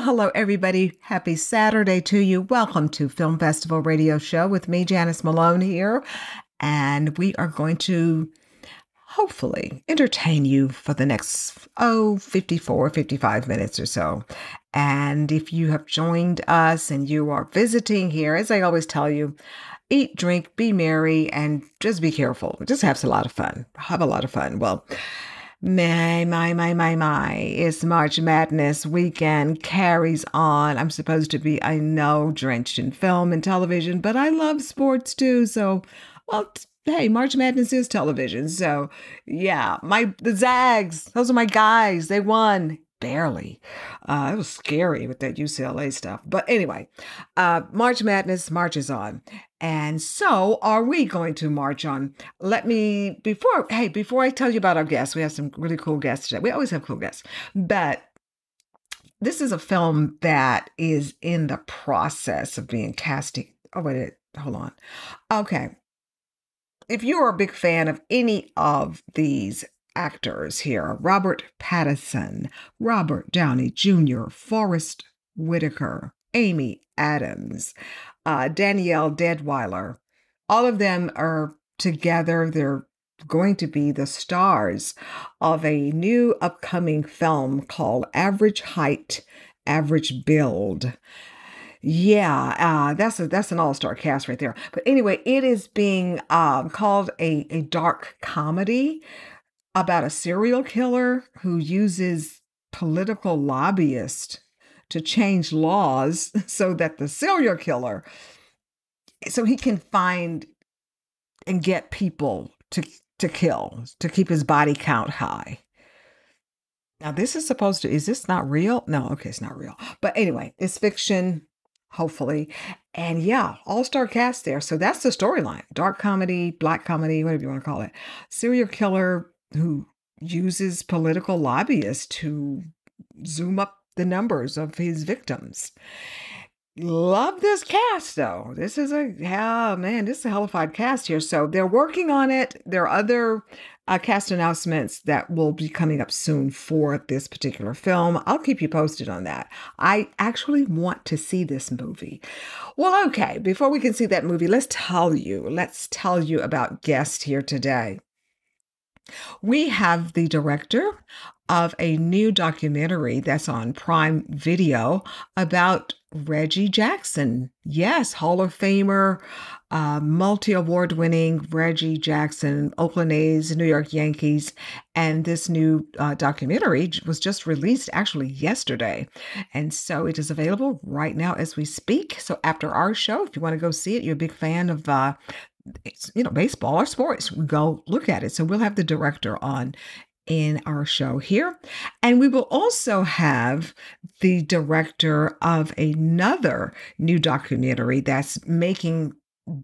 Well, hello, everybody. Happy Saturday to you. Welcome to Film Festival Radio Show with me, Janice Malone, here. And we are going to hopefully entertain you for the next, oh, 54, 55 minutes or so. And if you have joined us and you are visiting here, as I always tell you, eat, drink, be merry, and just be careful. Just have a lot of fun. Have a lot of fun. Well, my, my, my, my, my. It's March Madness weekend carries on. I'm supposed to be, I know, drenched in film and television, but I love sports too. So, well, hey, March Madness is television. So, yeah, my, the Zags, those are my guys. They won. Barely. Uh, it was scary with that UCLA stuff. But anyway, uh, March Madness marches on. And so are we going to march on? Let me, before, hey, before I tell you about our guests, we have some really cool guests today. We always have cool guests. But this is a film that is in the process of being casting. Oh, wait, hold on. Okay. If you are a big fan of any of these actors here, Robert Pattinson, Robert Downey Jr., Forest Whitaker, Amy Adams, uh, Danielle Deadwyler, all of them are together. They're going to be the stars of a new upcoming film called Average Height, Average Build. Yeah, uh, that's a, that's an all star cast right there. But anyway, it is being um, called a a dark comedy about a serial killer who uses political lobbyists to change laws so that the serial killer so he can find and get people to to kill to keep his body count high. Now this is supposed to is this not real? No, okay, it's not real. But anyway, it's fiction, hopefully. And yeah, all-star cast there. So that's the storyline. Dark comedy, black comedy, whatever you want to call it. Serial killer who uses political lobbyists to zoom up the numbers of his victims. Love this cast though. This is a yeah, man, this is a hellified cast here. So they're working on it. There are other uh, cast announcements that will be coming up soon for this particular film. I'll keep you posted on that. I actually want to see this movie. Well, okay, before we can see that movie, let's tell you, let's tell you about guest here today. We have the director of a new documentary that's on Prime Video about Reggie Jackson. Yes, Hall of Famer, uh, multi award winning Reggie Jackson, Oakland A's, New York Yankees. And this new uh, documentary was just released actually yesterday. And so it is available right now as we speak. So after our show, if you want to go see it, you're a big fan of uh, you know, baseball or sports, go look at it. So we'll have the director on in our show here. And we will also have the director of another new documentary that's making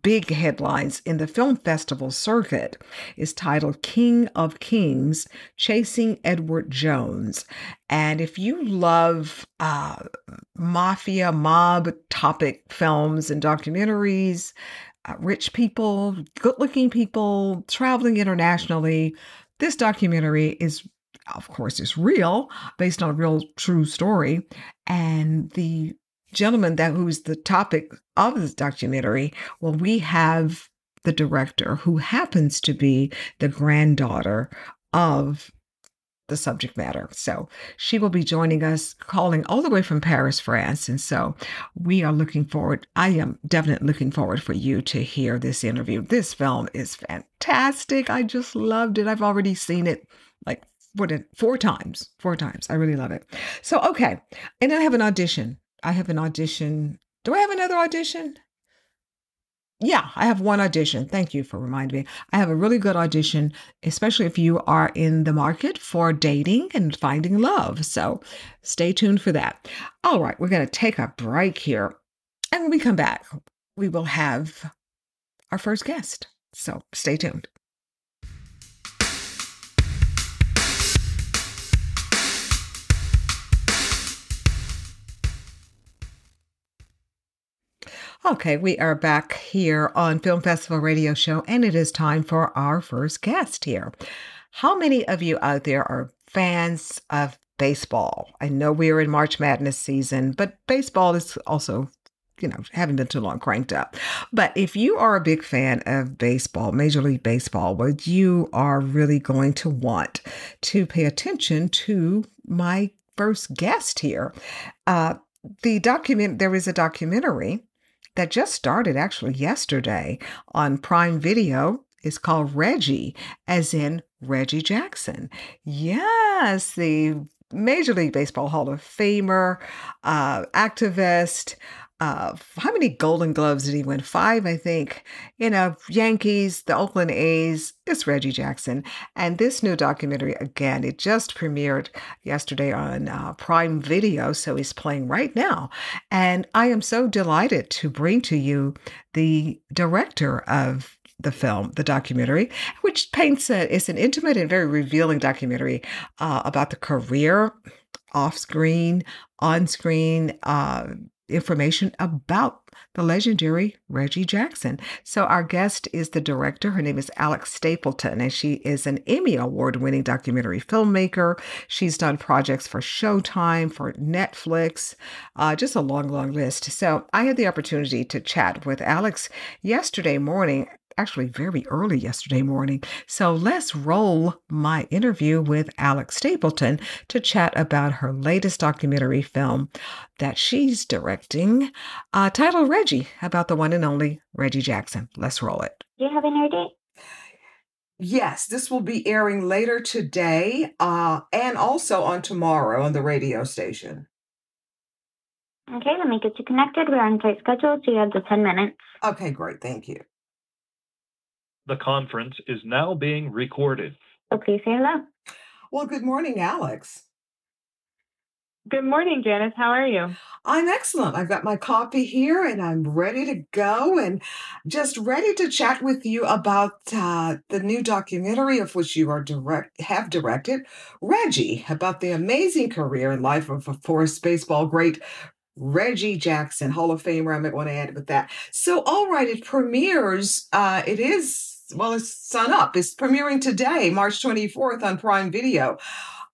big headlines in the film festival circuit is titled King of Kings Chasing Edward Jones. And if you love uh, mafia, mob topic films and documentaries, Uh, rich people, good looking people, traveling internationally, this documentary is of course is real based on a real true story. And the gentleman that who's the topic of this documentary well we have the director who happens to be the granddaughter of the subject matter. So she will be joining us, calling all the way from Paris, France. And so we are looking forward. I am definitely looking forward for you to hear this interview. This film is fantastic. I just loved it. I've already seen it like what it four times. Four times. I really love it. So okay. And I have an audition. I have an audition. Do I have another audition? Yeah, I have one audition. Thank you for reminding me. I have a really good audition, especially if you are in the market for dating and finding love. So stay tuned for that. All right, we're going to take a break here. And when we come back, we will have our first guest. So stay tuned. Okay, we are back here on Film Festival Radio Show, and it is time for our first guest here. How many of you out there are fans of baseball? I know we are in March Madness season, but baseball is also, you know, haven't been too long cranked up. But if you are a big fan of baseball, Major League Baseball, well, you are really going to want to pay attention to my first guest here. Uh, the document there is a documentary that just started actually yesterday on Prime Video. is called Reggie, as in Reggie Jackson. Yes, the Major League Baseball Hall of Famer, uh, activist, uh, how many Golden Gloves did he win? Five, I think. You know, Yankees, the Oakland A's. It's Reggie Jackson, and this new documentary again. It just premiered yesterday on uh, Prime Video, so he's playing right now. And I am so delighted to bring to you the director of the film, the documentary, which paints a it's an intimate and very revealing documentary uh, about the career, off screen, on screen. Uh, information about the legendary Reggie Jackson. So, our guest is the director. Her name is Alex Stapleton, and she is an Emmy Award winning documentary filmmaker. She's done projects for Showtime, for Netflix, uh, just a long, long list. So, I had the opportunity to chat with Alex yesterday morning actually very early yesterday morning. So let's roll my interview with Alex Stapleton to chat about her latest documentary film that she's directing, uh, titled Reggie, about the one and only Reggie Jackson. Let's roll it. Do you have an air date? Yes, this will be airing later today uh, and also on tomorrow on the radio station. Okay, let me get you connected. We're on tight schedule, so you have the 10 minutes. Okay, great. Thank you. The conference is now being recorded. So please say hello. Well, good morning, Alex. Good morning, Janice. How are you? I'm excellent. I've got my coffee here and I'm ready to go and just ready to chat with you about uh, the new documentary of which you are direct have directed, Reggie, about the amazing career and life of, a forest baseball great Reggie Jackson, Hall of Famer. I might want to add with that. So, all right, it premieres. Uh, it is well, it's Sun Up. It's premiering today, March 24th on Prime Video.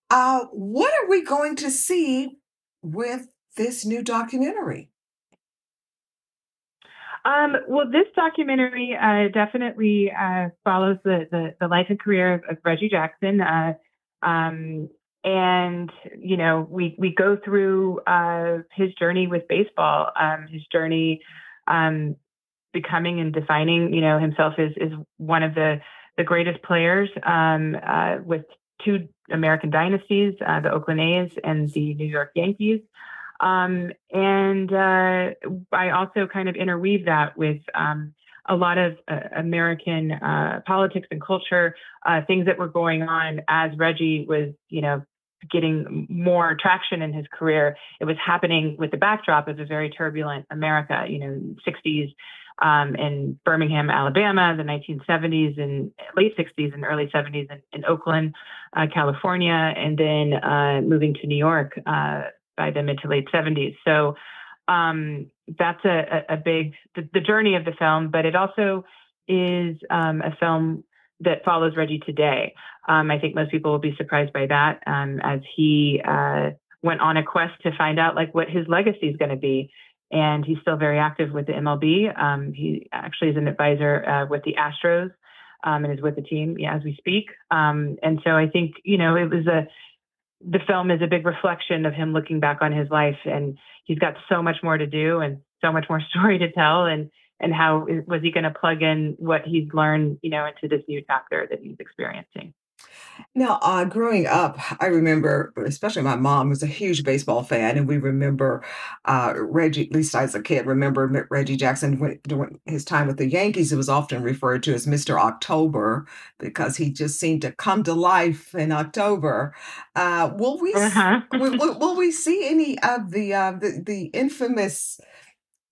Uh, what are we going to see with this new documentary? Um, well, this documentary uh, definitely uh, follows the, the, the life and career of, of Reggie Jackson. Uh, um, and you know, we we go through uh, his journey with baseball, um, his journey um, becoming and defining, you know, himself as is one of the the greatest players um, uh, with two American dynasties, uh, the Oakland A's and the New York Yankees. Um, and uh, I also kind of interweave that with um, a lot of uh, American uh, politics and culture, uh, things that were going on as Reggie was, you know, getting more traction in his career. It was happening with the backdrop of a very turbulent America, you know, 60s um, in Birmingham, Alabama, the 1970s and late 60s and early 70s in, in Oakland, uh, California, and then uh, moving to New York uh, by the mid to late 70s. So um, that's a, a big the, the, journey of the film, but it also is um, a film that follows Reggie today. Um, I think most people will be surprised by that um, as he uh, went on a quest to find out like what his legacy is going to be and he's still very active with the MLB. Um, he actually is an advisor uh, with the Astros um, and is with the team yeah, as we speak. Um, and so I think you know it was a the film is a big reflection of him looking back on his life, and he's got so much more to do and so much more story to tell, and and how was he going to plug in what he's learned, you know, into this new chapter that he's experiencing. Now, uh, growing up, I remember, especially my mom was a huge baseball fan, and we remember uh, Reggie, at least as a kid, remember Reggie Jackson when, during his time with the Yankees. It was often referred to as Mr. October because he just seemed to come to life in October. Uh, will we Uh-huh. will, will, will we see any of the uh, the, the infamous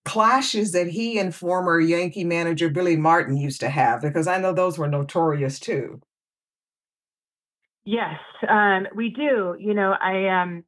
clashes that he and former Yankee manager Billy Martin used to have? Because I know those were notorious too. Yes, um, we do. You know, I um,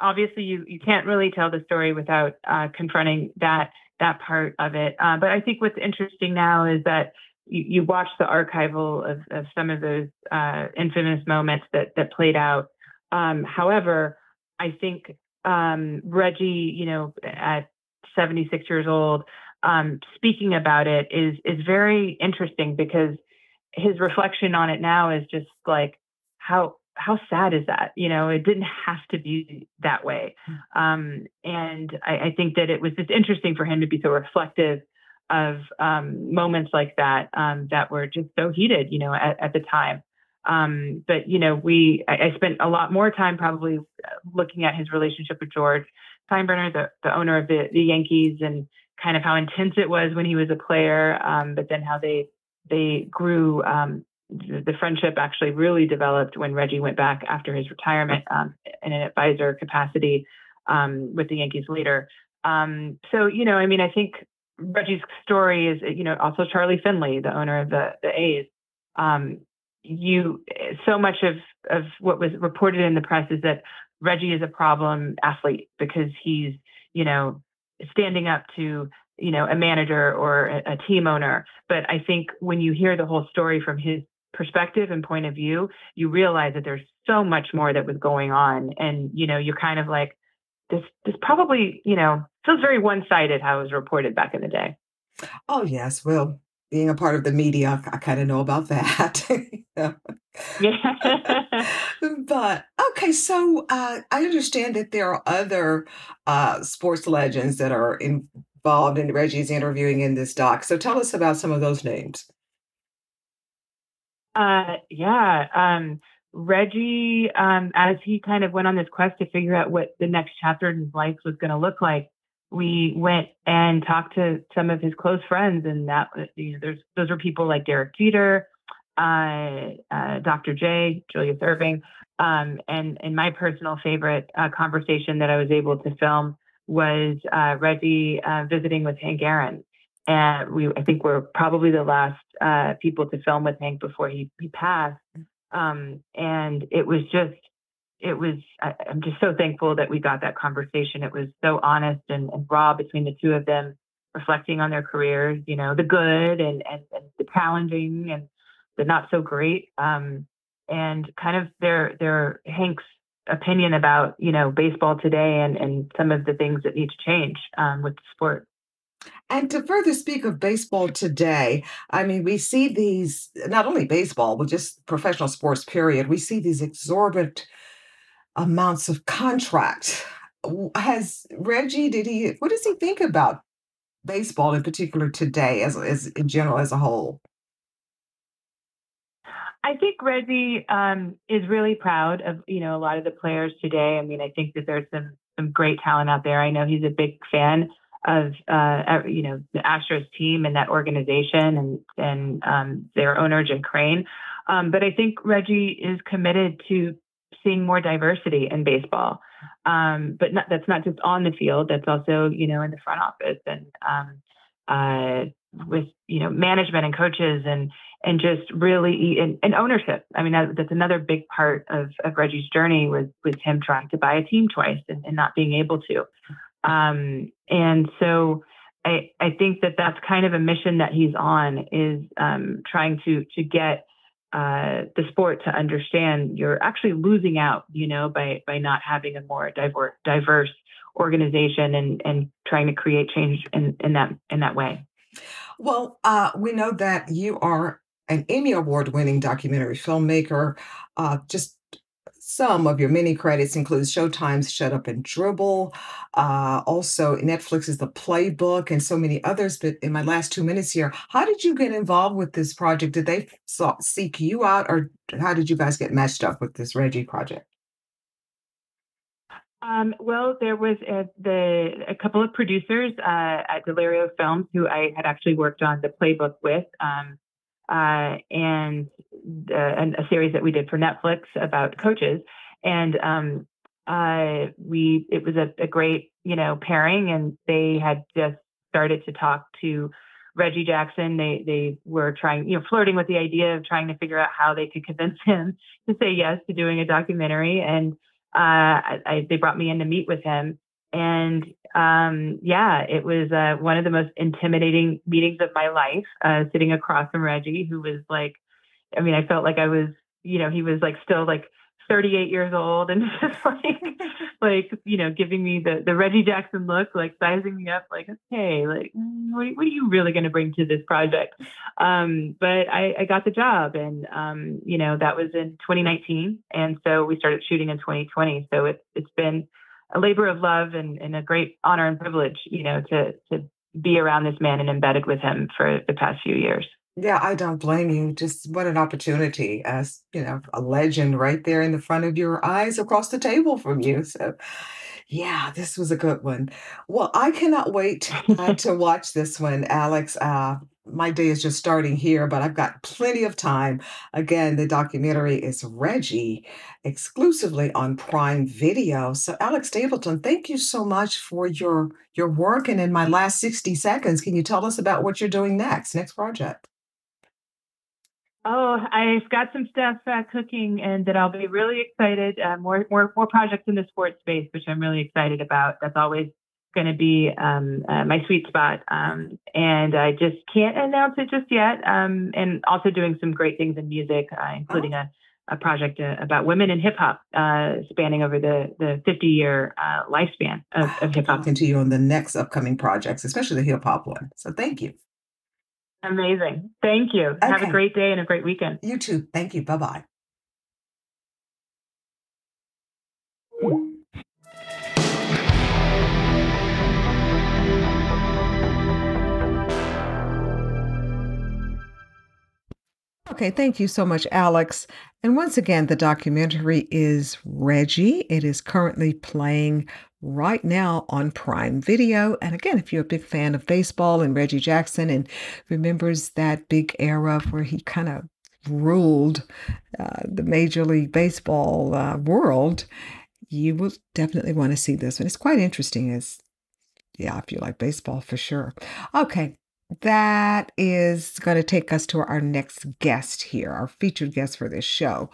obviously you you can't really tell the story without uh, confronting that that part of it. Uh, but I think what's interesting now is that you, you watch the archival of, of some of those uh, infamous moments that that played out. Um, however, I think um, Reggie, you know, at 76 years old, um, speaking about it is is very interesting because his reflection on it now is just like how how sad is that? You know, it didn't have to be that way. Um, and I, I think that it was just interesting for him to be so reflective of um, moments like that um, that were just so heated, you know, at, at the time. Um, but you know, we I, I spent a lot more time probably looking at his relationship with George Steinbrenner, the, the owner of the, the Yankees, and kind of how intense it was when he was a player, um, but then how they they grew um, the friendship actually really developed when Reggie went back after his retirement um, in an advisor capacity um, with the Yankees later. Um, so, you know, I mean, I think Reggie's story is, you know, also Charlie Finley, the owner of the, the A's. Um, you so much of of what was reported in the press is that Reggie is a problem athlete because he's, you know, standing up to you know a manager or a team owner. But I think when you hear the whole story from his perspective and point of view, you realize that there's so much more that was going on, and you know you're kind of like this. This probably you know feels very one sided how it was reported back in the day. Oh, yes. Well, being a part of the media, I kind of know about that. Yeah. Yeah. But okay, so uh, I understand that there are other uh, sports legends that are involved in Reggie's interviewing in this doc. So tell us about some of those names. Uh, yeah. Um, Reggie, um, as he kind of went on this quest to figure out what the next chapter in his life was going to look like, we went and talked to some of his close friends, and that you know, there's those are people like Derek Jeter, uh, uh, Dr. J, Julius Erving, um, and and my personal favorite uh, conversation that I was able to film was uh, Reggie uh, visiting with Hank Aaron, and we I think we're probably the last uh, people to film with Hank before he he passed, um, and it was just it was I, I'm just so thankful that we got that conversation. It was so honest and, and raw between the two of them, reflecting on their careers, you know, the good and and, and the challenging and the not so great, um, and kind of their their Hank's opinion about you know baseball today and and some of the things that need to change um, with the sport. And to further speak of baseball today, I mean, we see these, not only baseball, but just professional sports, period. We see these exorbitant amounts of contract. Has Reggie, did he, what does he think about baseball in particular today, as, as in general, as a whole? I think Reggie um, is really proud of you know a lot of the players today. I mean, I think that there's some some great talent out there. I know he's a big fan of uh, you know the Astros team and that organization and and um, their owner Jim Crane. Um, but I think Reggie is committed to seeing more diversity in baseball. Um, but not, that's not just on the field. That's also you know in the front office and um, uh, with you know management and coaches and and just really and, and ownership. I mean, that, that's another big part of, of Reggie's journey was was him trying to buy a team twice and, and not being able to. Um, and so I I think that that's kind of a mission that he's on is um, trying to to get uh, the sport to understand you're actually losing out, you know, by by not having a more diverse diverse organization and and trying to create change in in that in that way. Well, uh, we know that you are an Emmy Award winning documentary filmmaker. Uh, just some of your mini credits include Showtime's Shut Up and Dribble. Uh, also, Netflix is The Playbook and so many others. But in my last two minutes here, how did you get involved with this project? Did they seek you out or how did you guys get matched up with this Reggie project? Um, well, there was a, the, a couple of producers uh, at Delirio Films who I had actually worked on the playbook with, um, uh, and, uh, and a series that we did for Netflix about coaches. And um, uh, we it was a, a great you know pairing, and they had just started to talk to Reggie Jackson. They they were trying, you know, flirting with the idea of trying to figure out how they could convince him to say yes to doing a documentary. And uh, I, I, they brought me in to meet with him. And um, yeah, it was uh, one of the most intimidating meetings of my life, uh, sitting across from Reggie, who was like, I mean, I felt like I was, you know, he was like still like 38 years old and just like like you know giving me the the Reggie Jackson look like sizing me up like okay like what, what are you really going to bring to this project? Um but I, I got the job and um you know that was in 2019 and so we started shooting in 2020 so it's it's been a labor of love and, and a great honor and privilege you know to to be around this man and embedded with him for the past few years Yeah, I don't blame you. Just what an opportunity as, you know, a legend right there in the front of your eyes across the table from you. So, yeah, this was a good one. Well, I cannot wait uh, to watch this one, Alex. Uh, my day is just starting here, but I've got plenty of time. Again, the documentary is Reggie, exclusively on Prime Video. So, Alex Stapleton, thank you so much for your your work. And in my last 60 seconds, can you tell us about what you're doing next, next project? Oh, I've got some stuff uh, cooking, and that I'll be really excited. Uh, more, more, more projects in the sports space, which I'm really excited about. That's always going to be um, uh, my sweet spot, um, and I just can't announce it just yet. Um, and also doing some great things in music, uh, including a, a project uh, about women in hip hop, uh, spanning over the the 50 year uh, lifespan of, of hip hop. talking to you on the next upcoming projects, especially the hip hop one. So, thank you. Amazing. Thank you. Have a great day and a great weekend. You too. Thank you. Bye bye. Okay, thank you so much, Alex. And once again, the documentary is Reggie. It is currently playing right now on Prime Video. And again, if you're a big fan of baseball and Reggie Jackson and remembers that big era where he kind of ruled uh, the Major League Baseball uh, world, you will definitely want to see this one. It's quite interesting, as yeah, if you like baseball for sure. Okay, that is going to take us to our next guest here, our featured guest for this show.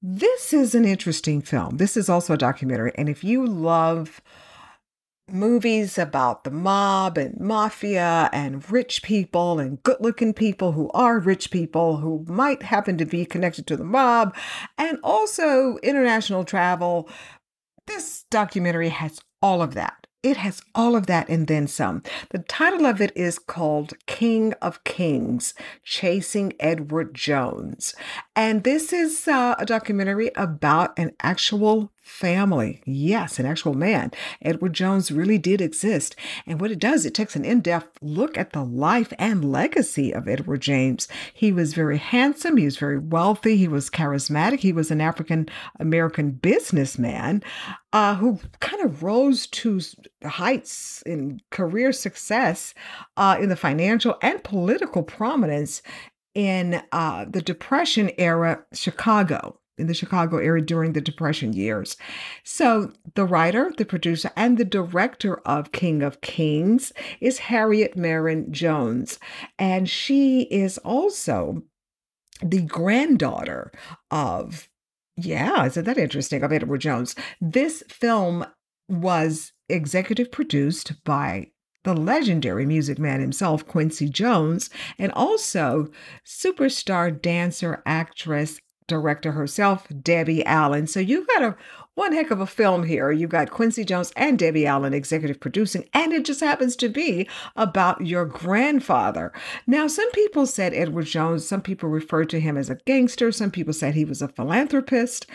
This is an interesting film. This is also a documentary. And if you love movies about the mob and mafia and rich people and good looking people who are rich people who might happen to be connected to the mob, and also international travel, this documentary has all of that. It has all of that and then some. The title of it is called King of Kings Chasing Edward Jones. And this is uh, a documentary about an actual family. Yes, an actual man. Edward Jones really did exist. And what it does, it takes an in depth look at the life and legacy of Edward James. He was very handsome, he was very wealthy, he was charismatic, he was an African American businessman uh, who kind of rose to heights in career success uh, in the financial and political prominence in uh, the Depression era Chicago, in the Chicago area during the Depression years. So, the writer, the producer, and the director of King of Kings is Harriet Marin Jones. And she is also the granddaughter of, yeah, isn't that interesting, of Edward Jones. This film was executive produced by the legendary music man himself, Quincy Jones, and also superstar dancer, actress, director herself, Debbie Allen. So you've got a one heck of a film here. You've got Quincy Jones and Debbie Allen executive producing, and it just happens to be about your grandfather. Now, some people said Edward Jones, some people referred to him as a gangster, some people said he was a philanthropist.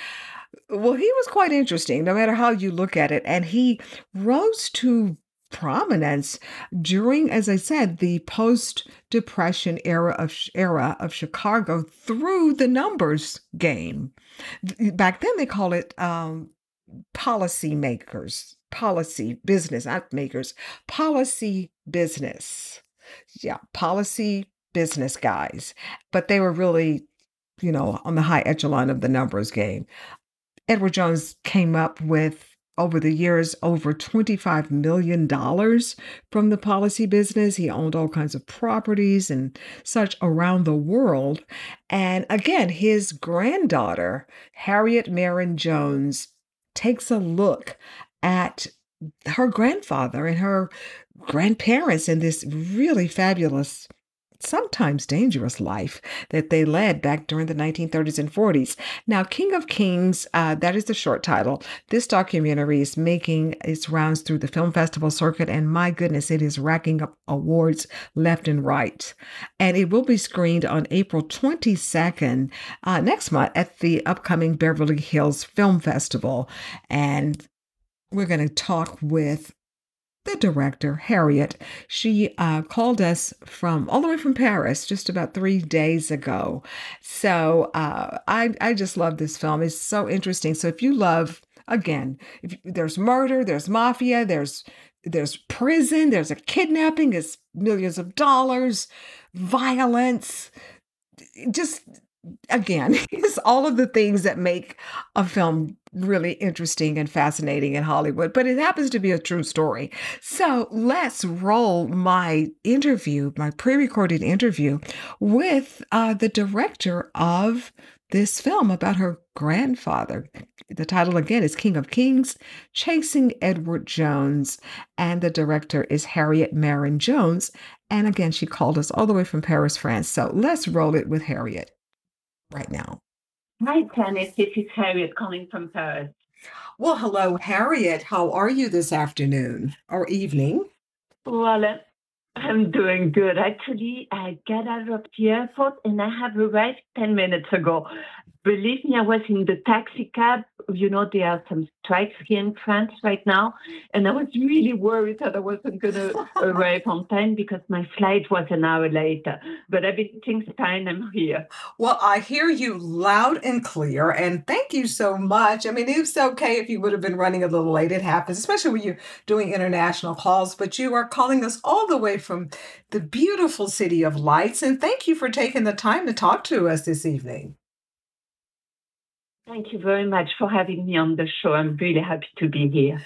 Well, he was quite interesting, no matter how you look at it. And he rose to prominence during, as I said, the post-depression era of era of Chicago through the numbers game. Back then, they called it um, policy makers, policy business, not makers, policy business. Yeah, policy business guys. But they were really, you know, on the high echelon of the numbers game. Edward Jones came up with over the years over $25 million from the policy business. He owned all kinds of properties and such around the world. And again, his granddaughter, Harriet Marin Jones, takes a look at her grandfather and her grandparents in this really fabulous sometimes dangerous life that they led back during the 1930s and 40s. Now, King of Kings, uh, that is the short title. This documentary is making its rounds through the film festival circuit, and my goodness, it is racking up awards left and right. And it will be screened on April 22nd uh, next month at the upcoming Beverly Hills Film Festival. And we're going to talk with the director, Harriet. She uh, called us from all the way from Paris just about three days ago. So uh, I, I just love this film. It's so interesting. So if you love, again, if there's murder, there's mafia, there's there's prison, there's a kidnapping, it's millions of dollars, violence, just again, it's all of the things that make a film really interesting and fascinating in Hollywood, but it happens to be a true story. So let's roll my interview, my pre recorded interview with uh, the director of this film about her grandfather. The title again is King of Kings Chasing Edward Jones, and the director is Harriet Marin Jones. And again, she called us all the way from Paris, France. So let's roll it with Harriet right now. Hi, Janice. This is Harriet calling from Paris. Well, hello, Harriet. How are you this afternoon or evening? Well, uh, I'm doing good. Actually, I got out of the airport and I have arrived 10 minutes ago. Believe me, I was in the taxi cab. You know, there are some strikes here in France right now. And I was really worried that I wasn't going to arrive on time because my flight was an hour later. But everything's fine. I'm here. Well, I hear you loud and clear. And thank you so much. I mean, it's okay if you would have been running a little late. It happens, especially when you're doing international calls. But you are calling us all the way from the beautiful city of lights. And thank you for taking the time to talk to us this evening. Thank you very much for having me on the show. I'm really happy to be here.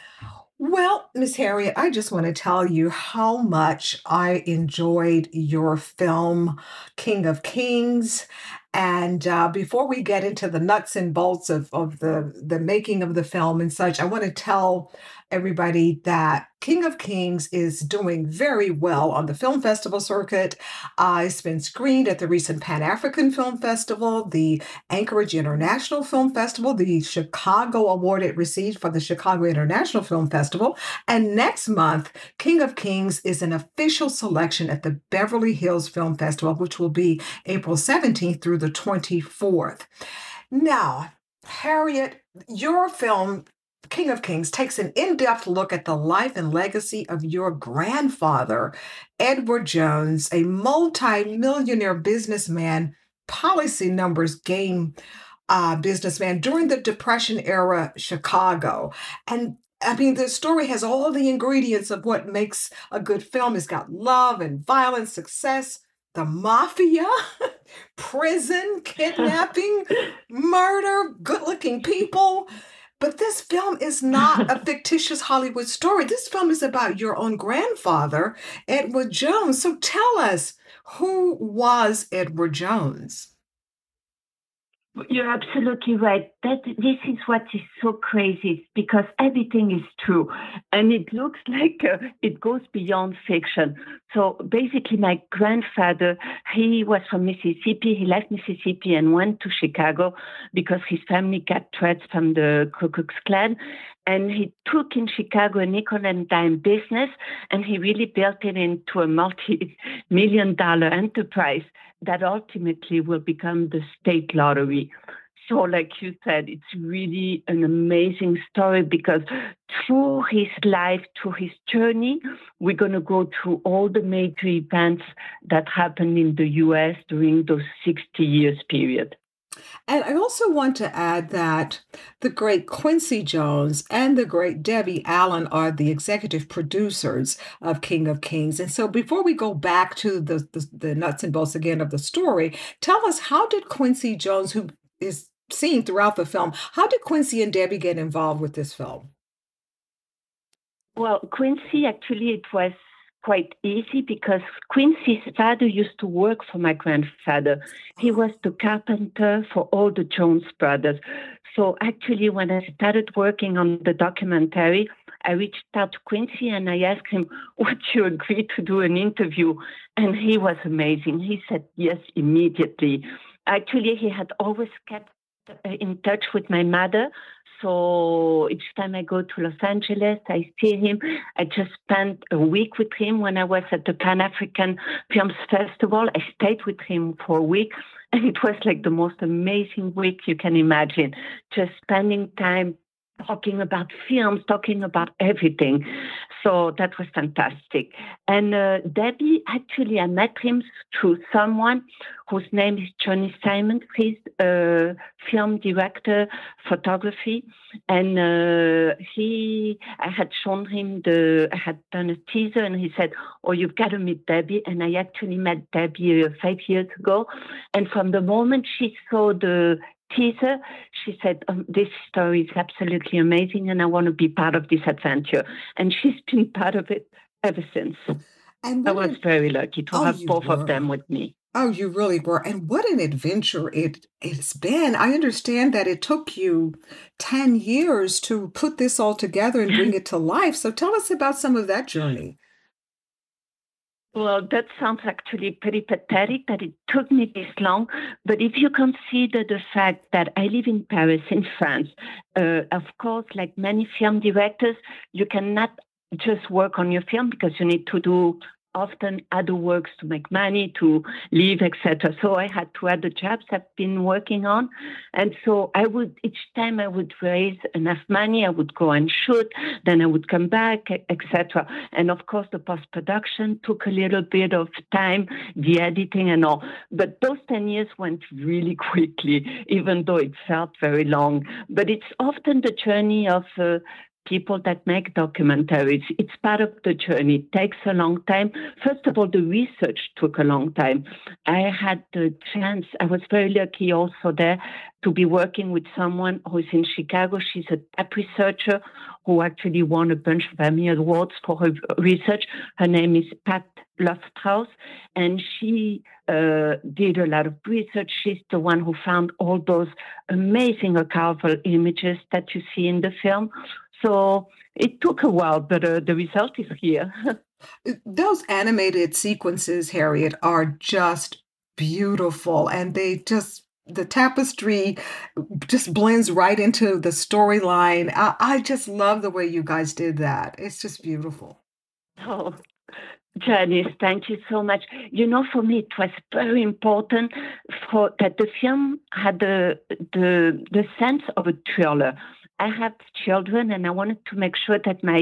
Well, Miss Harriet, I just want to tell you how much I enjoyed your film, King of Kings. And uh, before we get into the nuts and bolts of, of the, the making of the film and such, I want to tell everybody that King of Kings is doing very well on the film festival circuit. Uh, it's been screened at the recent Pan African Film Festival, the Anchorage International Film Festival, the Chicago Award it received for the Chicago International Film Festival. And next month, King of Kings is an official selection at the Beverly Hills Film Festival, which will be April 17th through the 24th. Now, Harriet, your film King of Kings takes an in depth look at the life and legacy of your grandfather, Edward Jones, a multi millionaire businessman, policy numbers game uh, businessman during the Depression era Chicago. And I mean, the story has all the ingredients of what makes a good film. It's got love and violence, success, the mafia, prison, kidnapping, murder, good looking people. But this film is not a fictitious Hollywood story. This film is about your own grandfather, Edward Jones. So tell us, who was Edward Jones? You're absolutely right. That this is what is so crazy because everything is true, and it looks like uh, it goes beyond fiction. So basically, my grandfather he was from Mississippi. He left Mississippi and went to Chicago because his family got threats from the Ku Klux Klan, and he took in Chicago a nickel and dime business, and he really built it into a multi-million dollar enterprise that ultimately will become the state lottery. so, like you said, it's really an amazing story because through his life, through his journey, we're going to go through all the major events that happened in the US during those 60 years period. And I also want to add that the great Quincy Jones and the great Debbie Allen are the executive producers of King of Kings. And so before we go back to the, the, the nuts and bolts again of the story, tell us how did Quincy Jones, who is seen throughout the film, how did Quincy and Debbie get involved with this film? Well, Quincy, actually, it was quite easy because Quincy's father used to work for my grandfather. He was the carpenter for all the Jones brothers. So actually, when I started working on the documentary, I reached out to Quincy and I asked him, Would you agree to do an interview? And he was amazing. He said yes immediately. Actually, he had always kept uh, in touch with my mother. So each time I go to Los Angeles, I see him. I just spent a week with him when I was at the Pan African Films Festival. I stayed with him for a week, and it was like the most amazing week you can imagine. Just spending time talking about films, talking about everything. So that was fantastic. And uh, Debbie, actually, I met him through someone whose name is Johnny Simon. He's a film director, photography, and uh, he. I had shown him the. I had done a teaser, and he said, "Oh, you've got to meet Debbie." And I actually met Debbie uh, five years ago, and from the moment she saw the teaser, she said, um, This story is absolutely amazing, and I want to be part of this adventure. And she's been part of it ever since. And I was very lucky to Oh, have both were. of them with me. Oh, you really were. And what an adventure it it's been. I understand that it took you 10 years to put this all together and bring it to life. So tell us about some of that journey. Well, that sounds actually pretty pathetic that it took me this long. But if you consider the fact that I live in Paris, in France, uh, of course, like many film directors, you cannot just work on your film because you need to do often other works to make money, to live, etc. So I had two other jobs I've been working on. And so I would, each time I would raise enough money, I would go and shoot, then I would come back, etc. And of course, the post production took a little bit of time, the editing and all. But those 10 years went really quickly, even though it felt very long. But it's often the journey of uh, people that make documentaries. It's part of the journey. It takes a long time. First of all, the research took a long time. I had the chance, I was very lucky also there to be working with someone who's in Chicago. She's a tap researcher who actually won a bunch of Emmy Awards for her research. Her name is Pat Loftraus, and she uh, did a lot of research. She's the one who found all those amazing archival images that you see in the film. So it took a while, but uh, the result is here. Those animated sequences, Harriet, are just beautiful and they just the tapestry just blends right into the storyline. I, I just love the way you guys did that. It's just beautiful. Oh, Janice, thank you so much. You know, for me, it was very important for that the film had the the the sense of a thriller. I have children, and I wanted to make sure that my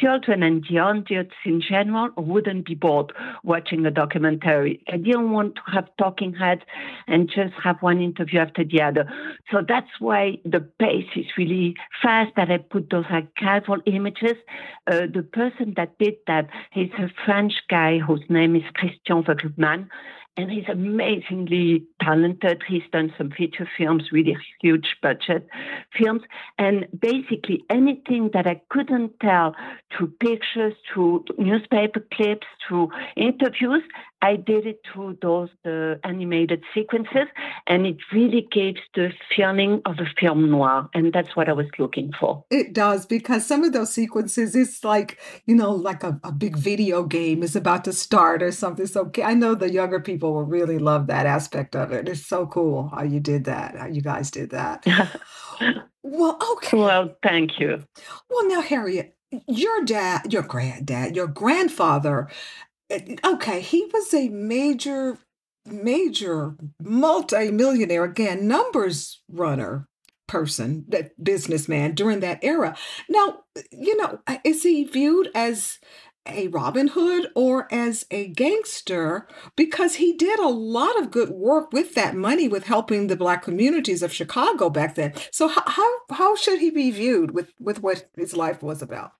children and the audience in general wouldn't be bored watching a documentary. I didn't want to have talking heads and just have one interview after the other. So that's why the pace is really fast. That I put those archival images. Uh, the person that did that is a French guy whose name is Christian Vogelmann and he's amazingly talented. He's done some feature films, really huge budget films, and basically anything that I couldn't tell through pictures, through newspaper clips, through interviews, I did it through those uh, animated sequences, and it really gives the feeling of a film noir, and that's what I was looking for. It does because some of those sequences, it's like, you know, like a, a big video game is about to start or something. So I know the younger people will really love that aspect of it. It's so cool how you did that, how you guys did that. Well, okay. well, thank you. Well, now, Harriet, your dad, your granddad, your grandfather, okay, he was a major major multi-millionaire again numbers runner person that businessman during that era now you know is he viewed as a Robin Hood or as a gangster because he did a lot of good work with that money with helping the black communities of Chicago back then. So how how, how should he be viewed with with what his life was about?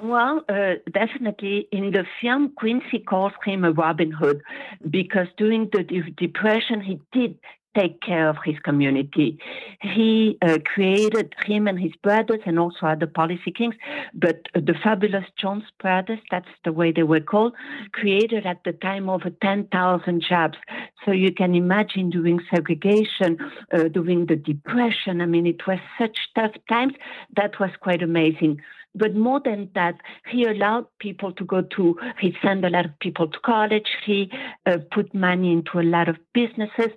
Well, uh, definitely in the film, Quincy calls him a Robin Hood because during the de- Depression, he did take care of his community. He uh, created him and his brothers and also other policy kings, but uh, the fabulous Jones brothers, that's the way they were called, created at the time over 10,000 jobs. So you can imagine during segregation, uh, during the depression, I mean, it was such tough times. That was quite amazing. But more than that, he allowed people to go to, he sent a lot of people to college. He uh, put money into a lot of businesses.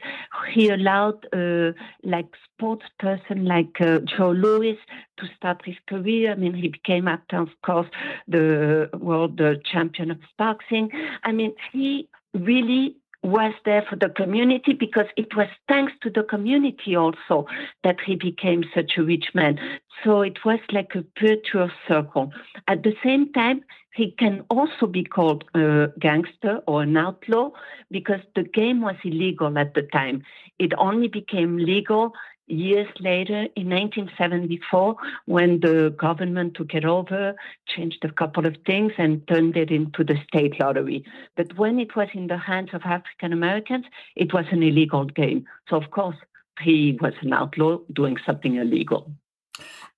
He allowed, uh, like, sports person like uh, Joe Louis to start his career. I mean, he became, after, of course, the world champion of boxing. I mean, he really was there for the community because it was thanks to the community also that he became such a rich man. So it was like a virtuous circle. At the same time, he can also be called a gangster or an outlaw because the game was illegal at the time. It only became legal years later in 1974 when the government took it over, changed a couple of things, and turned it into the state lottery. But when it was in the hands of African Americans, it was an illegal game. So, of course, he was an outlaw doing something illegal.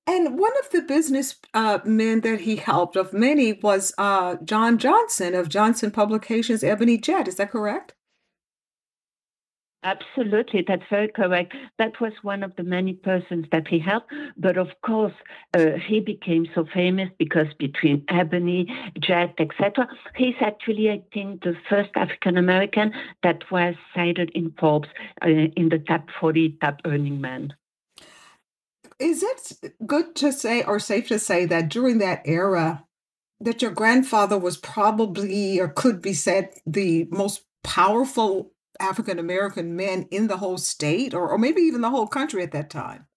And one of the business uh, men that he helped, of many, was uh, John Johnson of Johnson Publications, Ebony Jet. Is that correct? Absolutely, that's very correct. That was one of the many persons that he helped. But of course, uh, he became so famous because between Ebony, Jet, etc., he's actually, I think, the first African American that was cited in Forbes uh, in the top 40 top earning men. Is it good to say or safe to say that during that era, that your grandfather was probably or could be said the most powerful African American men in the whole state or, or maybe even the whole country at that time?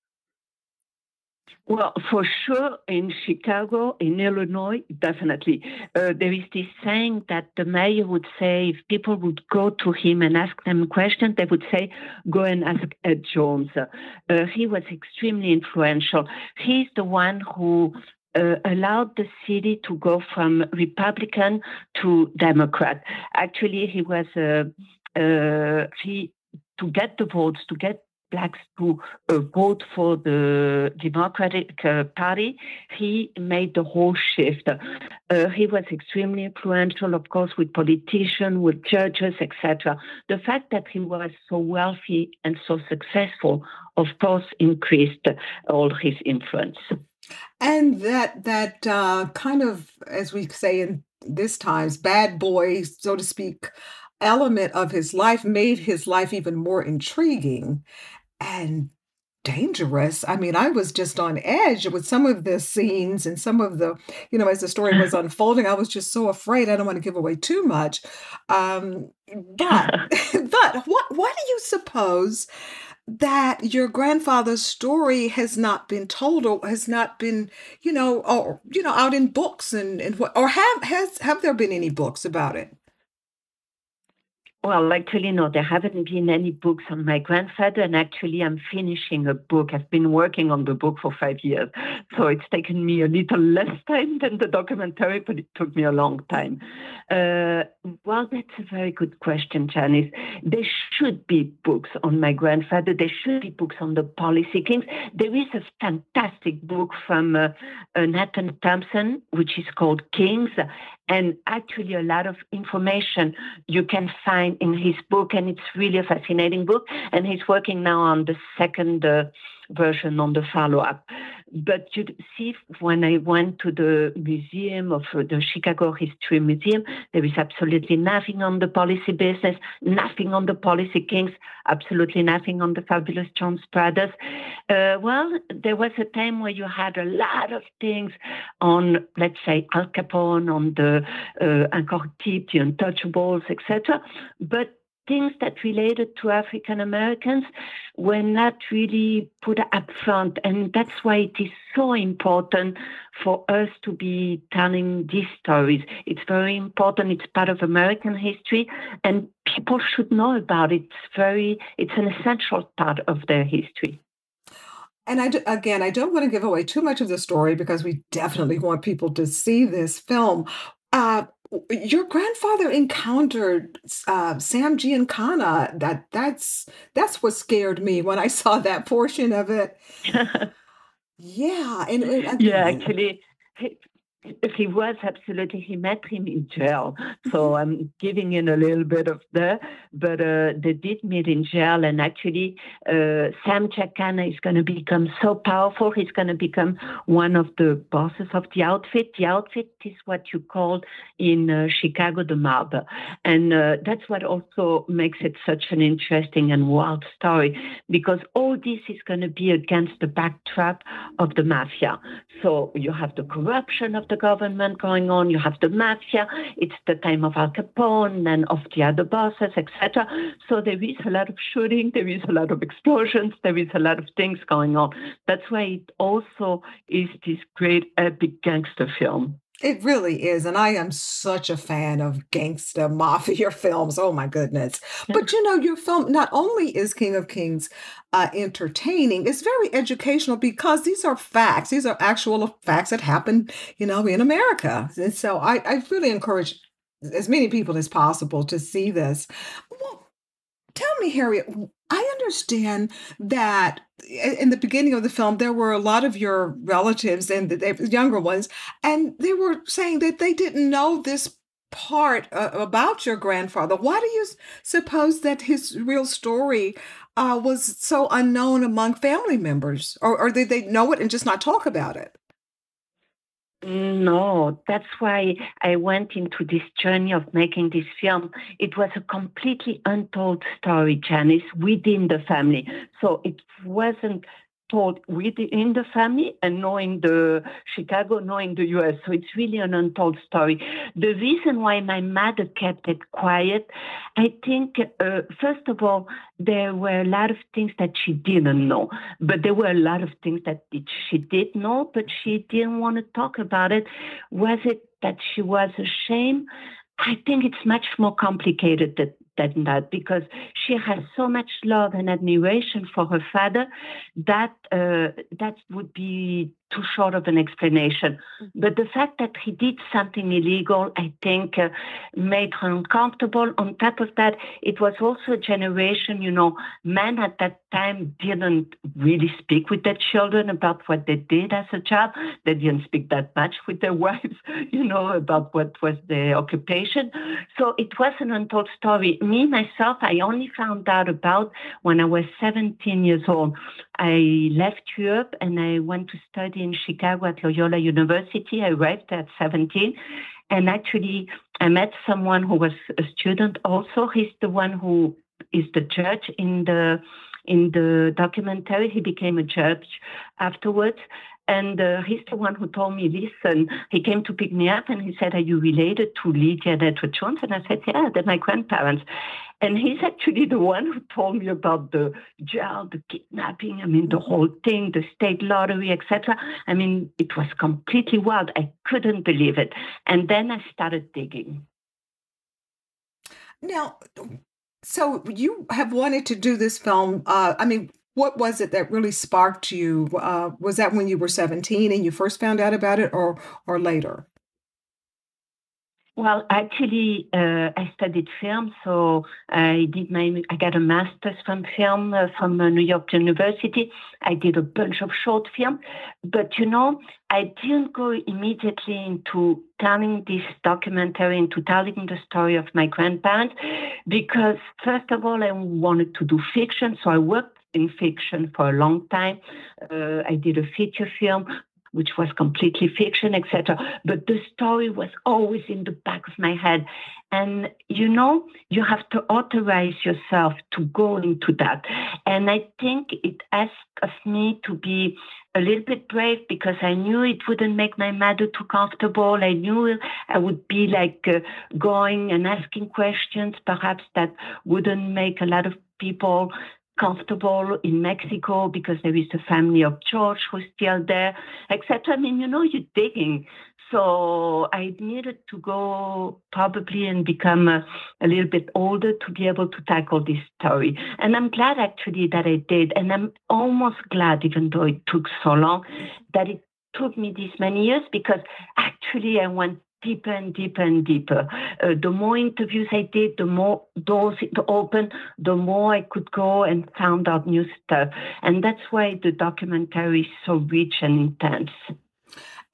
Well, for sure, in Chicago, in Illinois, definitely. Uh, there is this saying that the mayor would say if people would go to him and ask them questions, they would say, go and ask Ed Jones. Uh, he was extremely influential. He's the one who uh, allowed the city to go from Republican to Democrat. Actually, he was a uh, he to get the votes to get blacks to uh, vote for the Democratic uh, Party, he made the whole shift. Uh, he was extremely influential, of course, with politicians, with judges, etc. The fact that he was so wealthy and so successful, of course, increased all his influence. And that that uh, kind of, as we say in this times, bad boy, so to speak, element of his life made his life even more intriguing and dangerous. I mean, I was just on edge with some of the scenes and some of the, you know, as the story was unfolding, I was just so afraid. I don't want to give away too much. Um, but, but what, why do you suppose that your grandfather's story has not been told or has not been, you know, or, you know, out in books and, and what, or have, has, have there been any books about it? Well, actually, no, there haven't been any books on my grandfather, and actually, I'm finishing a book. I've been working on the book for five years, so it's taken me a little less time than the documentary, but it took me a long time. Uh, well, that's a very good question, Janice. There should be books on my grandfather. There should be books on the policy kings. There is a fantastic book from uh, uh, Nathan Thompson, which is called Kings, and actually a lot of information you can find in his book and it's really a fascinating book. And he's working now on the second uh, version on the follow-up But you see, when I went to the museum of uh, the Chicago History Museum, there is absolutely nothing on the policy business, nothing on the policy kings, absolutely nothing on the fabulous Jones Brothers. Uh, well, there was a time where you had a lot of things on, let's say, Al Capone, on the uh, the Untouchables, etc. But things that related to African Americans were not really put up front. And that's why it is so important for us to be telling these stories. It's very important. It's part of American history and people should know about it. It's very, it's an essential part of their history. And I, again, I don't want to give away too much of the story because we definitely want people to see this film. Uh, your grandfather encountered uh, Sam Giancana. That that's that's what scared me when I saw that portion of it. yeah, and, and yeah, actually, he was absolutely. He met him in jail, so. I'm giving in a little bit of that. But uh, they did meet in jail, and actually, uh, Sam Giancana is going to become so powerful. He's going to become one of the bosses of the outfit. The outfit is what you call in uh, Chicago the mob, and uh, that's what also makes it such an interesting and wild story because all this is going to be against the backdrop of the mafia. So you have the corruption of the government going on, you have the mafia, it's the time of Al Capone and of the other bosses, etc. So there is a lot of shooting, there is a lot of explosions, there is a lot of things going on. That's why it also is this great epic gangster film. It really is. And I am such a fan of gangster mafia films. Oh my goodness. But you know, your film not only is King of Kings uh, entertaining, it's very educational because these are facts. These are actual facts that happen, you know, in America. And so I, I really encourage as many people as possible to see this. Well, tell me, Harriet, I understand that in the beginning of the film, there were a lot of your relatives and the younger ones, and they were saying that they didn't know this part uh, about your grandfather. Why do you suppose that his real story uh, was so unknown among family members? Or, or did they know it and just not talk about it? No, that's why I went into this journey of making this film. It was a completely untold story, Janice, within the family. So it wasn't told within the family and knowing the Chicago, knowing the US. So it's really an untold story. The reason why my mother kept it quiet, I think, uh, first of all, there were a lot of things that she didn't know, but there were a lot of things that she did know, but she didn't want to talk about it. Was it that she was ashamed? I think it's much more complicated than, that because she has so much love and admiration for her father that uh, that would be too short of an explanation. But the fact that he did something illegal, I think, uh, made her uncomfortable. On top of that, it was also a generation, you know, men at that time didn't really speak with their children about what they did as a child. They didn't speak that much with their wives, you know, about what was their occupation. So it was an untold story. Me, myself, I only found out about when I was 17 years old. I left Europe and I went to study in Chicago at Loyola University. I arrived at 17. And actually, I met someone who was a student also. He's the one who is the judge in the in the documentary. He became a judge afterwards. And uh, he's the one who told me, listen, he came to pick me up and he said, Are you related to Lydia and Edward Jones? And I said, Yeah, they're my grandparents. And he's actually the one who told me about the jail, the kidnapping, I mean, the whole thing, the state lottery, etc. I mean, it was completely wild. I couldn't believe it. And then I started digging. Now, so you have wanted to do this film. Uh, I mean, what was it that really sparked you? Uh, was that when you were 17 and you first found out about it or or later? Well, actually, uh, I studied film, so I did my I got a master's from film uh, from uh, New York University. I did a bunch of short film, but you know, I didn't go immediately into telling this documentary, into telling the story of my grandparents, because first of all, I wanted to do fiction, so I worked fiction for a long time. Uh, I did a feature film which was completely fiction, etc. But the story was always in the back of my head. And you know, you have to authorize yourself to go into that. And I think it asked of me to be a little bit brave because I knew it wouldn't make my mother too comfortable. I knew I would be like uh, going and asking questions, perhaps that wouldn't make a lot of people comfortable in Mexico because there is a family of George who's still there, etc. I mean, you know, you're digging. So I needed to go probably and become a, a, little bit older to be able to tackle this story. And I'm glad actually that I did. And I'm almost glad, even though it took so long, that it took me this many years because actually I went deeper and deeper and deeper. Uh, the more interviews I did, the more doors it opened, the more I could go and found out new stuff. And that's why the documentary is so rich and intense.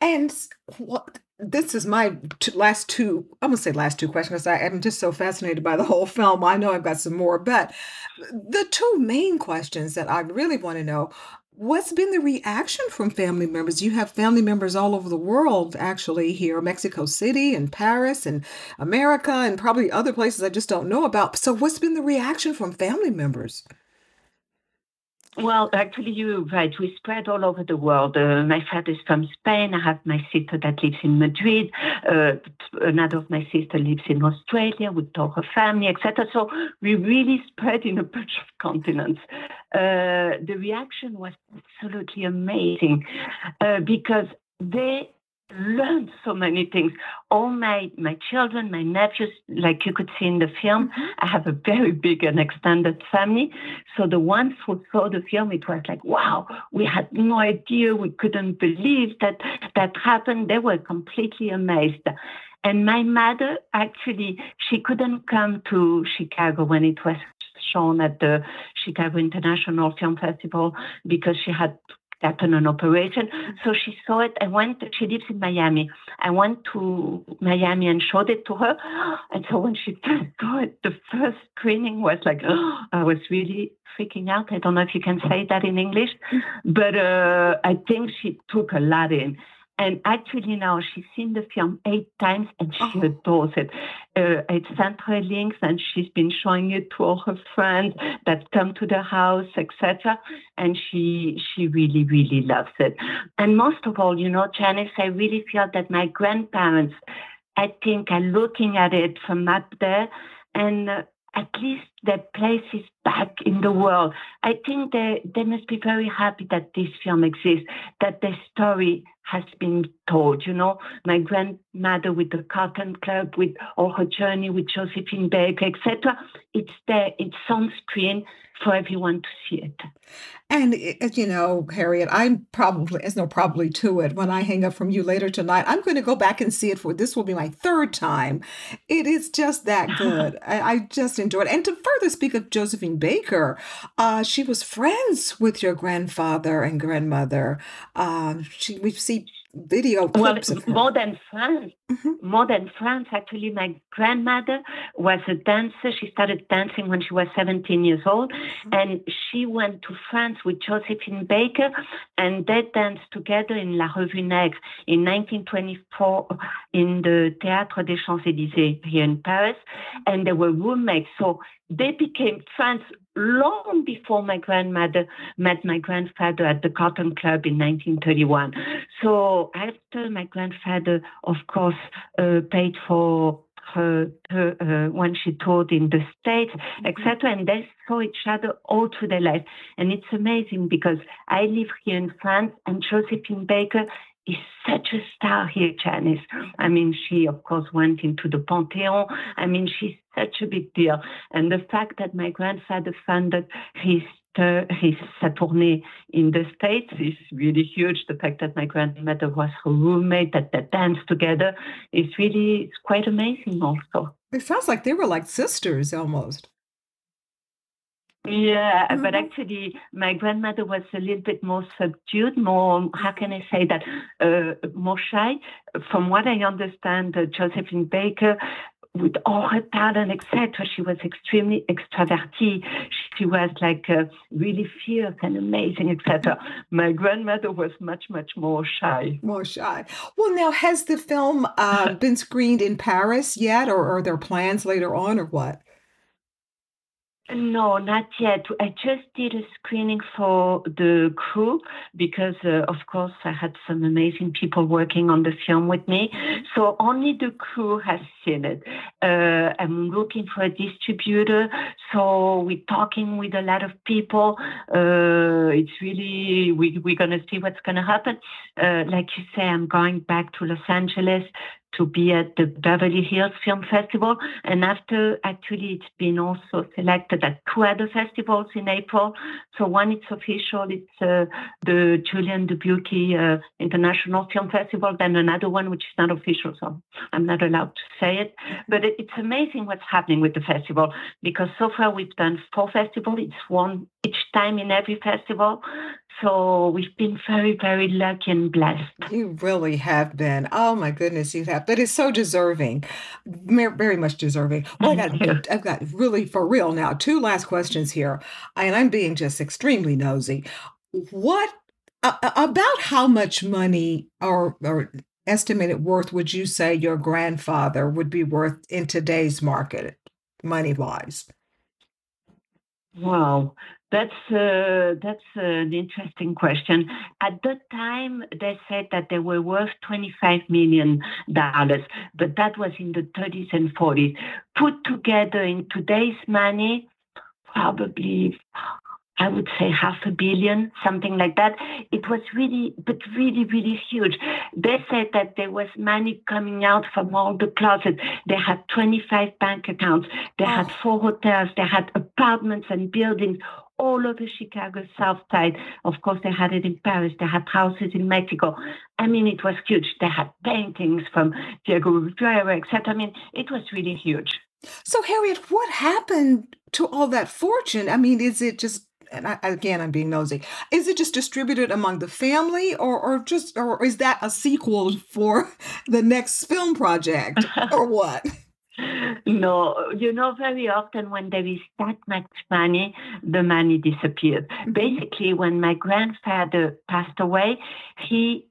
And what this is my last two, I'm gonna say last two questions because I am just so fascinated by the whole film. I know I've got some more, but the two main questions that I really want to know What's been the reaction from family members? You have family members all over the world, actually, here, Mexico City and Paris and America and probably other places I just don't know about. So, what's been the reaction from family members? Well, actually, you're right. We spread all over the world. Uh, my father is from Spain. I have my sister that lives in Madrid. Uh, another of my sister lives in Australia We talk her family, etc. So we really spread in a bunch of continents. Uh, the reaction was absolutely amazing uh, because they learned so many things. All my my children, my nephews, like you could see in the film, mm-hmm. I have a very big and extended family. So the ones who saw the film, it was like, wow, we had no idea, we couldn't believe that that happened. They were completely amazed. And my mother, actually, she couldn't come to Chicago when it was shown at the Chicago International Film Festival because she had happen an operation. So she saw it. I went, she lives in Miami. I went to Miami and showed it to her. And so when she saw it, the first screening was like, oh, I was really freaking out. I don't know if you can say that in English, but uh, I think she took a lot in. And actually now she's seen the film eight times and she oh. adores it. Uh, it's Central Links and she's been showing it to all her friends that come to the house, etc. And she she really, really loves it. And most of all, you know, Janice, I really feel that my grandparents, I think, are looking at it from up there and uh, at least their place is back in the world. I think they, they must be very happy that this film exists, that their story has been told. You know, my grandmother with the Cotton Club, with all her journey with Josephine Baker, etc. It's there, it's on screen for everyone to see it. And as you know, Harriet, I'm probably there's no probably to it. When I hang up from you later tonight, I'm going to go back and see it for this will be my third time. It is just that good. I, I, just enjoyed it. And to further speak of Josephine Baker, uh, she was friends with your grandfather and grandmother. Uh, she we see video clips well, more than friends mm-hmm. more than friends actually my grandmother was a dancer. She started dancing when she was 17 years old. Mm-hmm. and she went to france with josephine baker and they danced together in la revue nègre in 1924 in the théâtre des champs-élysées here in paris. And they were roommates. So they became friends long before my grandmother met my grandfather at the Cotton Club in 1931. So after my grandfather, of course, uh, paid for her, her uh, when she toured in the States, mm-hmm. etc. And they saw each other all through their life. And it's amazing because I live here in France and Josephine Baker is such a star here, Janice. I mean, she, of course, went into the Pantheon. I mean, she's such a big deal. And the fact that my grandfather funded his uh, his tournée in the States is really huge. The fact that my grandmother was her roommate, that they danced together, is really it's quite amazing also. It sounds like they were like sisters almost. Yeah, mm-hmm. but actually, my grandmother was a little bit more subdued, more, how can I say that, uh, more shy. From what I understand, uh, Josephine Baker with all her talent, etc. She was extremely extroverted. She was like uh, really fierce and amazing, etc. My grandmother was much, much more shy. More shy. Well, now, has the film uh, been screened in Paris yet, or are there plans later on, or what? No, not yet. I just did a screening for the crew because, uh, of course, I had some amazing people working on the film with me. So only the crew has seen it. Uh, I'm looking for a distributor. So we're talking with a lot of people. Uh, it's really, we, we're to see what's to happen. Uh, like you say, I'm going back to Los Angeles to be at the Beverly Hills Film Festival. And after, actually, it's been also selected at two other festivals in April. So one, it's official, it's uh, the Julien Dubuque uh, International Film Festival. Then another one, which is not official, so I'm not allowed to say it. But it, it's amazing what's happening with the festival because so far we've done four festivals. It's one each time in every festival. So we've been very, very lucky and blessed. You really have been. Oh my goodness, you have. But it's so deserving, very much deserving. Well, I got, I've got really for real now. Two last questions here, and I'm being just extremely nosy. What uh, about how much money or or estimated worth would you say your grandfather would be worth in today's market, money wise? Wow, that's uh, that's an interesting question. At that time, they said that they were worth twenty-five million dollars, but that was in the 30s and 40s. Put together in today's money, probably I would say half a billion, something like that. It was really, but really, really huge. They said that there was money coming out from all the closets. They had 25 bank accounts. They had ah. four hotels. They had apartments and buildings all over Chicago South Side. Of course, they had it in Paris. They had houses in Mexico. I mean, it was huge. They had paintings from Diego Rivera, etc. I mean, it was really huge. So, Harriet, what happened to all that fortune? I mean, is it just and I, again, I'm being nosy. Is it just distributed among the family, or or just, or is that a sequel for the next film project, or what? No, you know, very often when there is that much money, the money disappears. Basically, when my grandfather passed away, he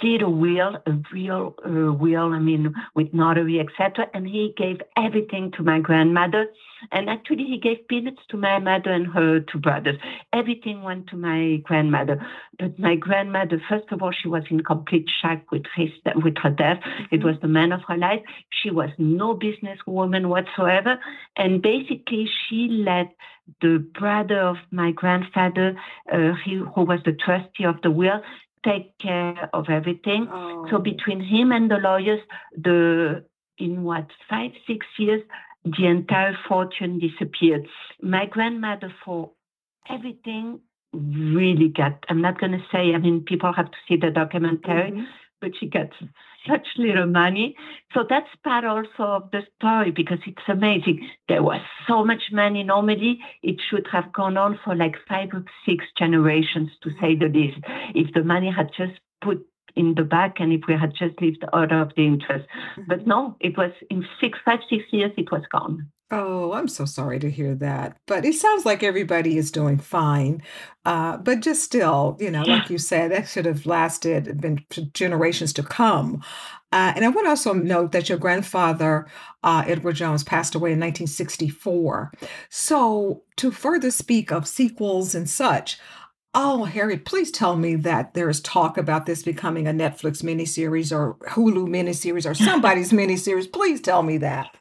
did a will, a real uh, will, I mean, with notary, etc. And he gave everything to my grandmother. And actually, he gave peanuts to my mother and her two brothers. Everything went to my grandmother. But my grandmother, first of all, she was in complete shock with, his, with her death. It was the man of her life. She was no businesswoman whatsoever. And basically, she let the brother of my grandfather, uh, he, who was the trustee of the will, take care of everything. So between him and the lawyers, the in what five six years, the entire fortune disappeared. My grandmother, for everything, really got. I'm not going to say. I mean, people have to see the documentary, mm-hmm. but she got such little money. So that's part also of the story because it's amazing. There was so much money. Normally, it should have gone on for like five or six generations, to say the least, if the money had just put in the back and if we had just lived out of the interest. But no, it was in six, five, six years, it was gone. Oh, I'm so sorry to hear that. But it sounds like everybody is doing fine. Uh, but just still, you know, like you said, that should have lasted, been to generations to come. Uh, and I want to also note that your grandfather, uh, Edward Jones, passed away in 1964. So, to further speak of sequels and such, oh, Harry, please tell me that there is talk about this becoming a Netflix miniseries or Hulu miniseries or somebody's miniseries. Please tell me that.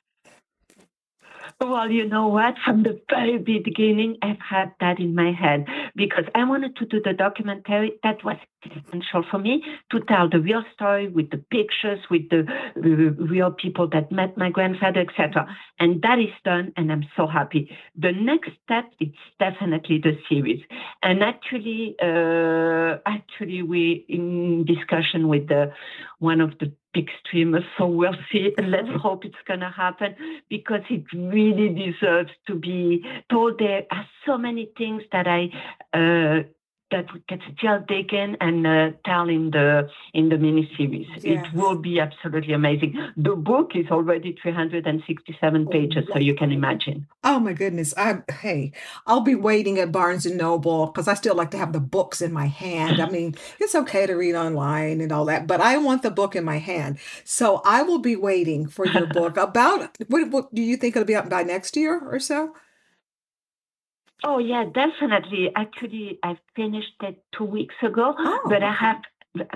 Well, you know what? From the very beginning, I've had that in my head because I wanted to do the documentary. That was essential for me to tell the real story with the pictures, with the uh, real people that met my grandfather, etc. And that is done, and I'm so happy. The next step is definitely the series. And actually, uh, actually, we in discussion with the one of the big streamers, so we'll see. Let's hope it's gonna happen because it really deserves to be told. There are so many things that I. Uh, that Katia taken and uh, Tal in the in the miniseries. Yes. It will be absolutely amazing. The book is already 367 pages, so you can imagine. Oh my goodness. I hey, I'll be waiting at Barnes and Noble because I still like to have the books in my hand. I mean, it's okay to read online and all that, but I want the book in my hand. So I will be waiting for your book about what, what do you think it'll be up by next year or so? Oh yeah, definitely. Actually, I finished it two weeks ago, Oh, but I have.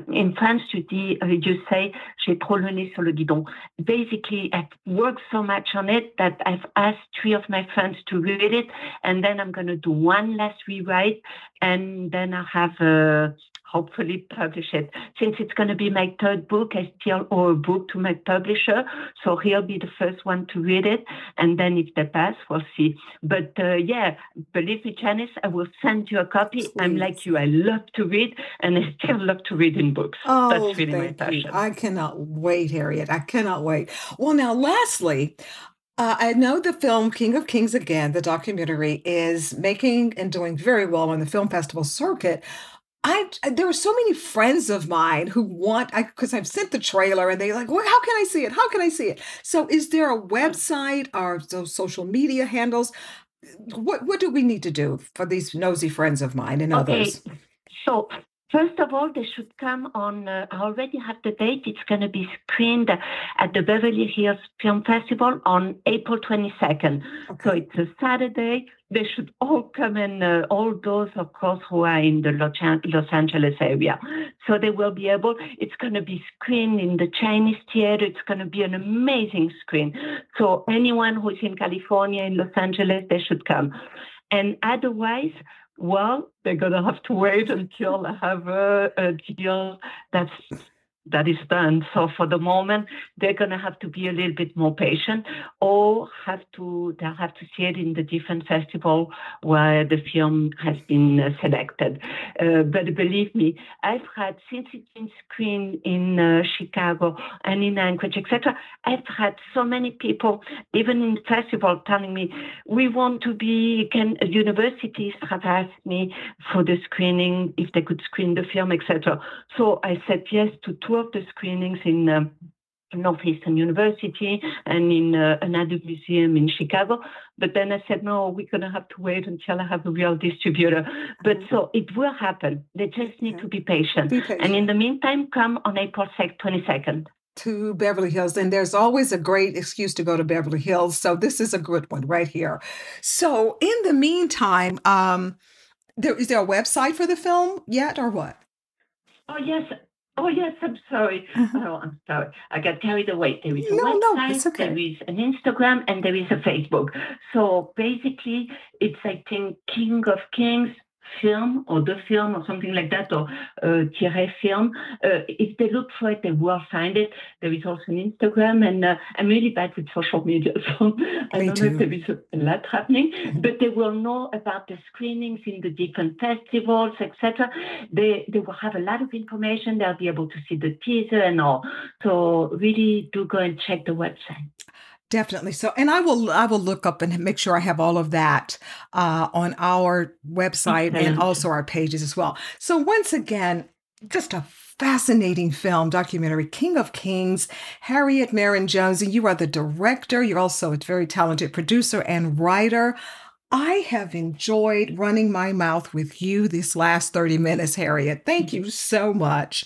In France, tu dis, uh, you say, j'ai trop le nez sur le guidon. Basically, I've worked so much on it that I've asked three of my friends to read it, and then I'm going to do one last rewrite, and then I have uh, hopefully publish it. Since it's going to be my third book, I still owe a book to my publisher, so he'll be the first one to read it, and then if they pass, we'll see. But uh, yeah, believe me, Janice, I will send you a copy. I'm like you. I love to read, and I still love to read in books. Oh, That's really my thank you. passion. I cannot wait, Harriet. I cannot wait. Well, now, lastly, uh, I know the film King of Kings again, the documentary, is making and doing very well on the film festival circuit. I there are so many friends of mine who want I because I've sent the trailer and they're like, well, how can I see it? How can I see it? So, is there a website or those social media handles? What what do we need to do for these nosy friends of mine and Okay. others? So, first of all, they should come on. Uh, I already have the date. It's going to be screened at the Beverly Hills Film Festival on April 22nd. So, it's a Saturday. They should all come in, uh, all those, of course, who are in the Los Angeles area. So, they will be able, it's going to be screened in the Chinese theater. It's going to be an amazing screen. So, anyone who's in California, in Los Angeles, they should come. And otherwise, well, they're gonna have to wait until I have a, a deal that's that is done. So for the moment, they're gonna have to be a little bit more patient, or have to they'll have to see it in the different festival where the film has been uh, selected. Uh, but believe me, I've had since it's been screened in uh, Chicago and in Anchorage, etc. I've had so many people, even in festival, telling me we want to be. Can universities have asked me for the screening if they could screen the film, etc. So I said yes to two of the screenings in. Um, Northeastern University and in uh, another museum in Chicago. But then I said, no, we're going to have to wait until I have a real distributor. But so it will happen. They just need Okay. to be patient. Be patient. And in the meantime, come on April 22nd. to Beverly Hills, and there's always a great excuse to go to Beverly Hills. So this is a good one right here. So in the meantime, um, there is there a website for the film yet, or what? Oh, yes. Oh, yes. I'm sorry. Mhm. Oh, I'm sorry. I got carried away. There is a No, no, website, it's okay. there is an Instagram, and there is a Facebook. So basically, it's, I think, King of Kings film or the film or something like that or uh, Thierry film. Uh, if they look for it, they will find it. There is also an Instagram, and uh, I'm really bad with social media, so I Me don't know if there is a lot happening. But they will know about the screenings in the different festivals, etc. They they will have a lot of information. They'll be able to see the teaser and all. So really, do go and check the website. Definitely. So, and I will I will look up and make sure I have all of that uh, on our website and also our pages as well. So once again, just a fascinating film documentary, King of Kings, Harriet Marin Jones, and you are the director. You're also a very talented producer and writer. I have enjoyed running my mouth with you this last 30 minutes, Harriet. Thank you so much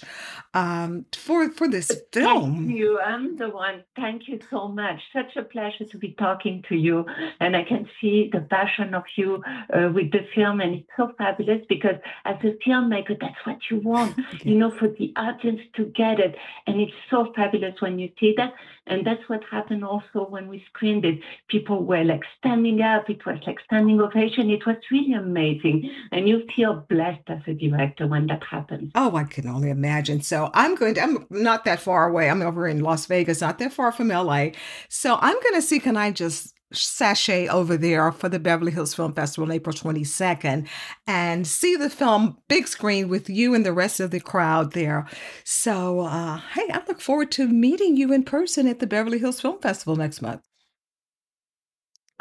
um, for for this film. Thank you. I'm the one. Thank you so much. Such a pleasure to be talking to you. And I can see the passion of you uh, with the film. And it's so fabulous because as a filmmaker, that's what you want, you know, for the audience to get it. And it's so fabulous when you see that. And that's what happened also when we screened it. People were like standing up. It was like standing ovation. It was really amazing. And you feel blessed as a director when that happens. Oh, I can only imagine. So I'm going to, I'm not that far away. I'm over in Las Vegas, not that far from LA. So I'm going to see, can I just sashay over there for the Beverly Hills Film Festival on April 22nd and see the film big screen with you and the rest of the crowd there. So, uh, hey, I look forward to meeting you in person at the Beverly Hills Film Festival next month.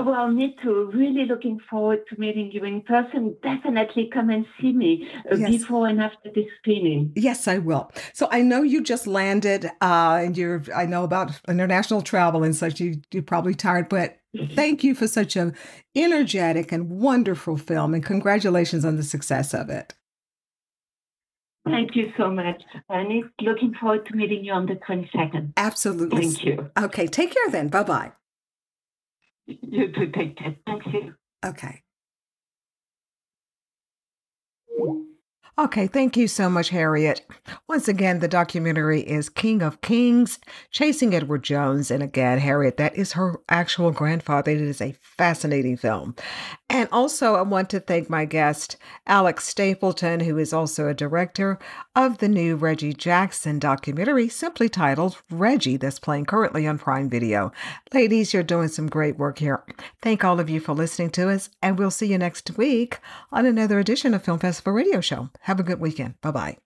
Well, me too. Really looking forward to meeting you in person. Definitely come and see me uh, Yes. before and after this screening. Yes, I will. So I know you just landed, uh, and you're. I know about international travel and such. You you're probably tired, but thank you for such a energetic and wonderful film, and congratulations on the success of it. Thank you so much. And looking forward to meeting you on the 22nd. Absolutely. Thank you. Okay, take care then. Bye bye. You too. Take care. Thank you. Okay. Okay, thank you so much, Harriet. Once again, the documentary is King of Kings, Chasing Edward Jones. And again, Harriet, that is her actual grandfather. It is a fascinating film. And also, I want to thank my guest, Alex Stapleton, who is also a director of the new Reggie Jackson documentary, simply titled Reggie, that's playing currently on Prime Video. Ladies, you're doing some great work here. Thank all of you for listening to us, and we'll see you next week on another edition of Film Festival Radio Show. Have a good weekend. Bye bye.